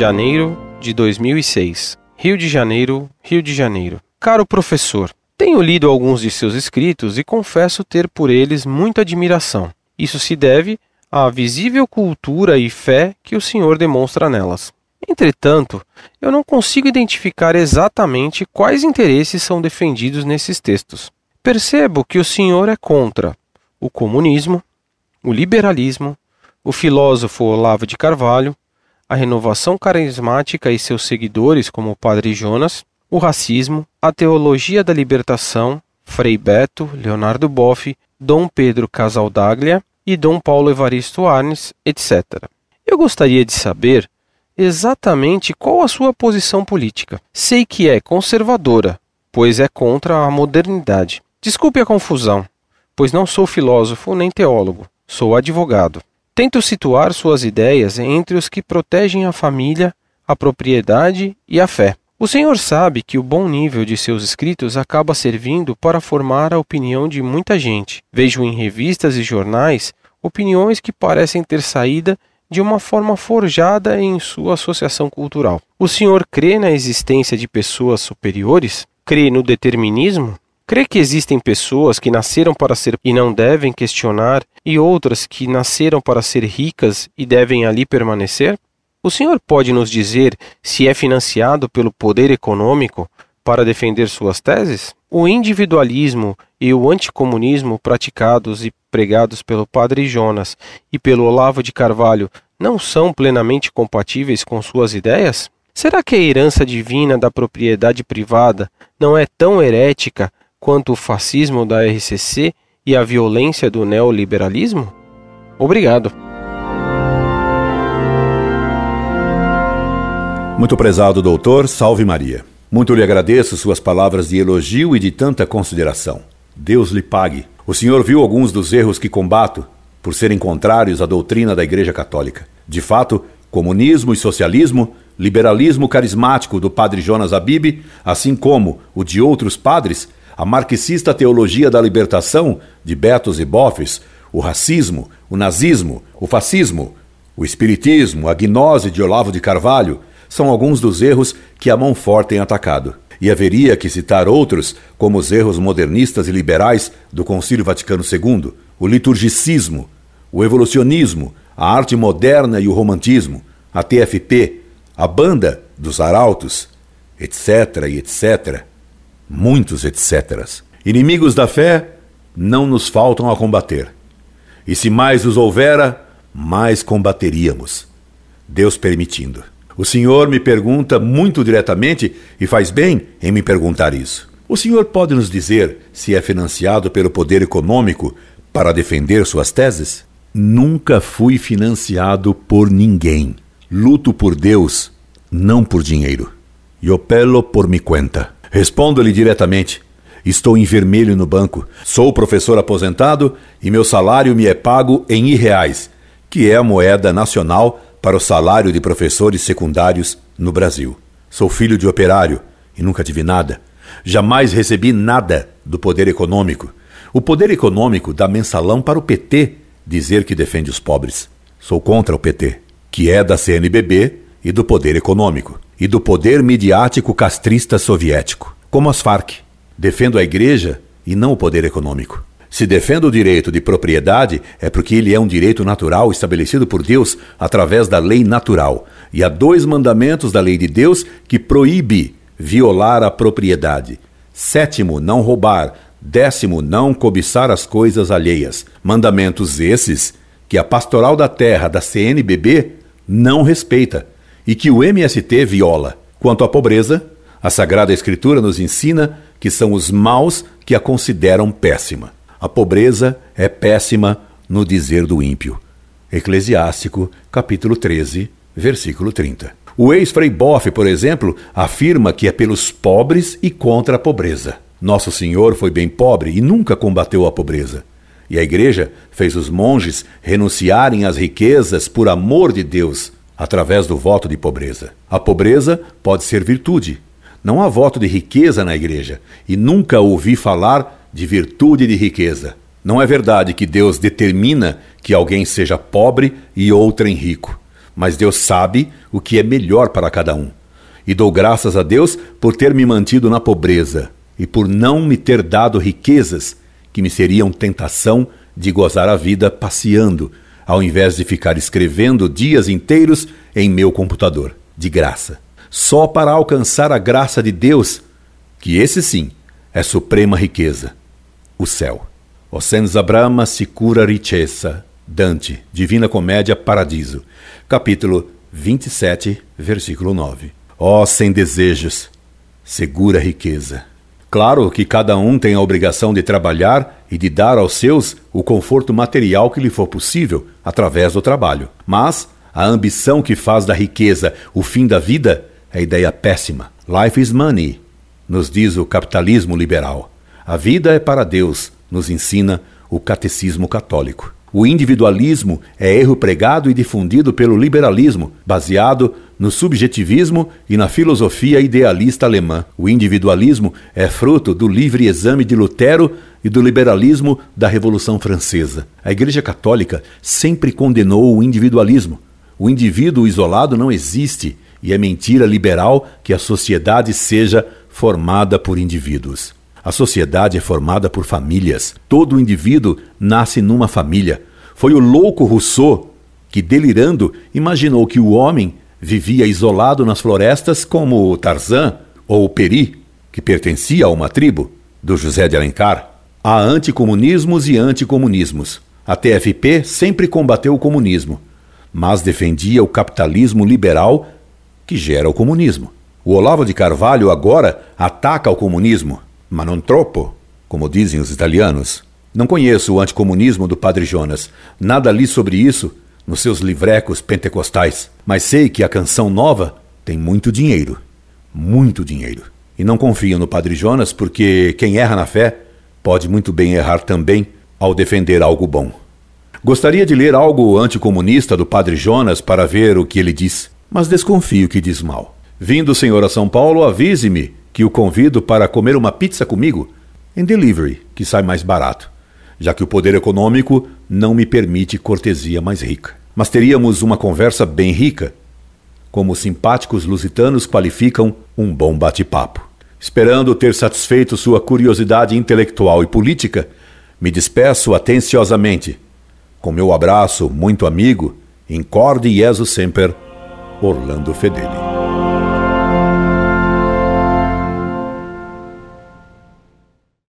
janeiro de 2006. Rio de Janeiro, Rio de Janeiro. Caro professor, tenho lido alguns de seus escritos e confesso ter por eles muita admiração. Isso se deve à visível cultura e fé que o senhor demonstra nelas. Entretanto, eu não consigo identificar exatamente quais interesses são defendidos nesses textos. Percebo que o senhor é contra o comunismo, o liberalismo, o filósofo Olavo de Carvalho, a renovação carismática e seus seguidores, como o Padre Jonas, o racismo, a teologia da libertação, Frei Beto, Leonardo Boff, Dom Pedro Casaldaglia e Dom Paulo Evaristo Arnes, etc. Eu gostaria de saber exatamente qual a sua posição política. Sei que é conservadora, pois é contra a modernidade. Desculpe a confusão, pois não sou filósofo nem teólogo, sou advogado. Tento situar suas ideias entre os que protegem a família, a propriedade e a fé. O senhor sabe que o bom nível de seus escritos acaba servindo para formar a opinião de muita gente. Vejo em revistas e jornais opiniões que parecem ter saída de uma forma forjada em sua associação cultural. O senhor crê na existência de pessoas superiores? Crê no determinismo? Crê que existem pessoas que nasceram para ser e não devem questionar, e outras que nasceram para ser ricas e devem ali permanecer? O senhor pode nos dizer se é financiado pelo poder econômico para defender suas teses? O individualismo e o anticomunismo praticados e pregados pelo padre Jonas e pelo Olavo de Carvalho não são plenamente compatíveis com suas ideias? Será que a herança divina da propriedade privada não é tão herética quanto o fascismo da RCC e a violência do neoliberalismo? Obrigado. Muito prezado doutor, salve Maria. Muito lhe agradeço suas palavras de elogio e de tanta consideração. Deus lhe pague. O senhor viu alguns dos erros que combato por serem contrários à doutrina da Igreja Católica. De fato, comunismo e socialismo, liberalismo carismático do padre Jonas Abib, assim como o de outros padres, a marxista teologia da libertação de Betos e Boffes, o racismo, o nazismo, o fascismo, o espiritismo, a gnose de Olavo de Carvalho, são alguns dos erros que a mão forte tem atacado. E haveria que citar outros, como os erros modernistas e liberais do Concílio Vaticano II, o liturgicismo, o evolucionismo, a arte moderna e o romantismo, a TFP, a banda dos arautos, etc. e etc muitos etc. Inimigos da fé não nos faltam a combater. E se mais os houvera, mais combateríamos. Deus permitindo. O Senhor me pergunta muito diretamente e faz bem em me perguntar isso. O Senhor pode nos dizer se é financiado pelo poder econômico para defender suas teses? Nunca fui financiado por ninguém. Luto por Deus, não por dinheiro. Eu pelo por mi conta. Respondo-lhe diretamente. Estou em vermelho no banco. Sou professor aposentado e meu salário me é pago em irreais, que é a moeda nacional para o salário de professores secundários no Brasil. Sou filho de operário e nunca tive nada. Jamais recebi nada do poder econômico. O poder econômico dá mensalão para o PT dizer que defende os pobres. Sou contra o PT, que é da CNBB e do poder econômico e do poder midiático castrista soviético, como as Farc. Defendo a igreja e não o poder econômico. Se defendo o direito de propriedade, é porque ele é um direito natural estabelecido por Deus através da lei natural. E há dois mandamentos da lei de Deus que proíbe violar a propriedade. Sétimo, não roubar. Décimo, não cobiçar as coisas alheias. Mandamentos esses que a Pastoral da Terra da CNBB não respeita e que o MST viola. Quanto à pobreza, a Sagrada Escritura nos ensina que são os maus que a consideram péssima. A pobreza é péssima no dizer do ímpio. Eclesiástico, capítulo 13, versículo 30. O ex-frei Boff, por exemplo, afirma que é pelos pobres e contra a pobreza. Nosso Senhor foi bem pobre e nunca combateu a pobreza. E a Igreja fez os monges renunciarem às riquezas por amor de Deus através do voto de pobreza. A pobreza pode ser virtude. Não há voto de riqueza na igreja e nunca ouvi falar de virtude de riqueza. Não é verdade que Deus determina que alguém seja pobre e outrem rico. mas Deus sabe o que é melhor para cada um. E dou graças a Deus por ter me mantido na pobreza e por não me ter dado riquezas que me seriam tentação de gozar a vida passeando, ao invés de ficar escrevendo dias inteiros em meu computador, de graça. Só para alcançar a graça de Deus, que esse sim é suprema riqueza, o céu. O senza brama sicura ricchezza. Dante, Divina Comédia, Paradiso, capítulo 27, versículo 9. Ó oh, sem desejos, segura riqueza. Claro que cada um tem a obrigação de trabalhar e de dar aos seus o conforto material que lhe for possível através do trabalho. Mas a ambição que faz da riqueza o fim da vida é ideia péssima. Life is money, nos diz o capitalismo liberal. A vida é para Deus, nos ensina o catecismo católico. O individualismo é erro pregado e difundido pelo liberalismo, baseado no subjetivismo e na filosofia idealista alemã. O individualismo é fruto do livre exame de Lutero e do liberalismo da Revolução Francesa. A Igreja Católica sempre condenou o individualismo. O indivíduo isolado não existe e é mentira liberal que a sociedade seja formada por indivíduos. A sociedade é formada por famílias. Todo indivíduo nasce numa família. Foi o louco Rousseau que, delirando, imaginou que o homem vivia isolado nas florestas como Tarzan ou Peri, que pertencia a uma tribo, do José de Alencar. Há anticomunismos e anticomunismos. A TFP sempre combateu o comunismo, mas defendia o capitalismo liberal que gera o comunismo. O Olavo de Carvalho agora ataca o comunismo ma non troppo, como dizem os italianos. Não conheço o anticomunismo do Padre Jonas. Nada li sobre isso nos seus livrecos pentecostais, mas sei que a canção nova tem muito dinheiro. Muito dinheiro. E não confio no Padre Jonas porque quem erra na fé pode muito bem errar também ao defender algo bom. Gostaria de ler algo anticomunista do Padre Jonas para ver o que ele diz, mas desconfio que diz mal. Vindo o Senhor a São Paulo, avise-me que o convido para comer uma pizza comigo em delivery, que sai mais barato, já que o poder econômico não me permite cortesia mais rica. Mas teríamos uma conversa bem rica, como os simpáticos lusitanos qualificam um bom bate-papo. Esperando ter satisfeito sua curiosidade intelectual e política, me despeço atenciosamente, com meu abraço muito amigo, incorde Jesus Semper, Orlando Fedeli.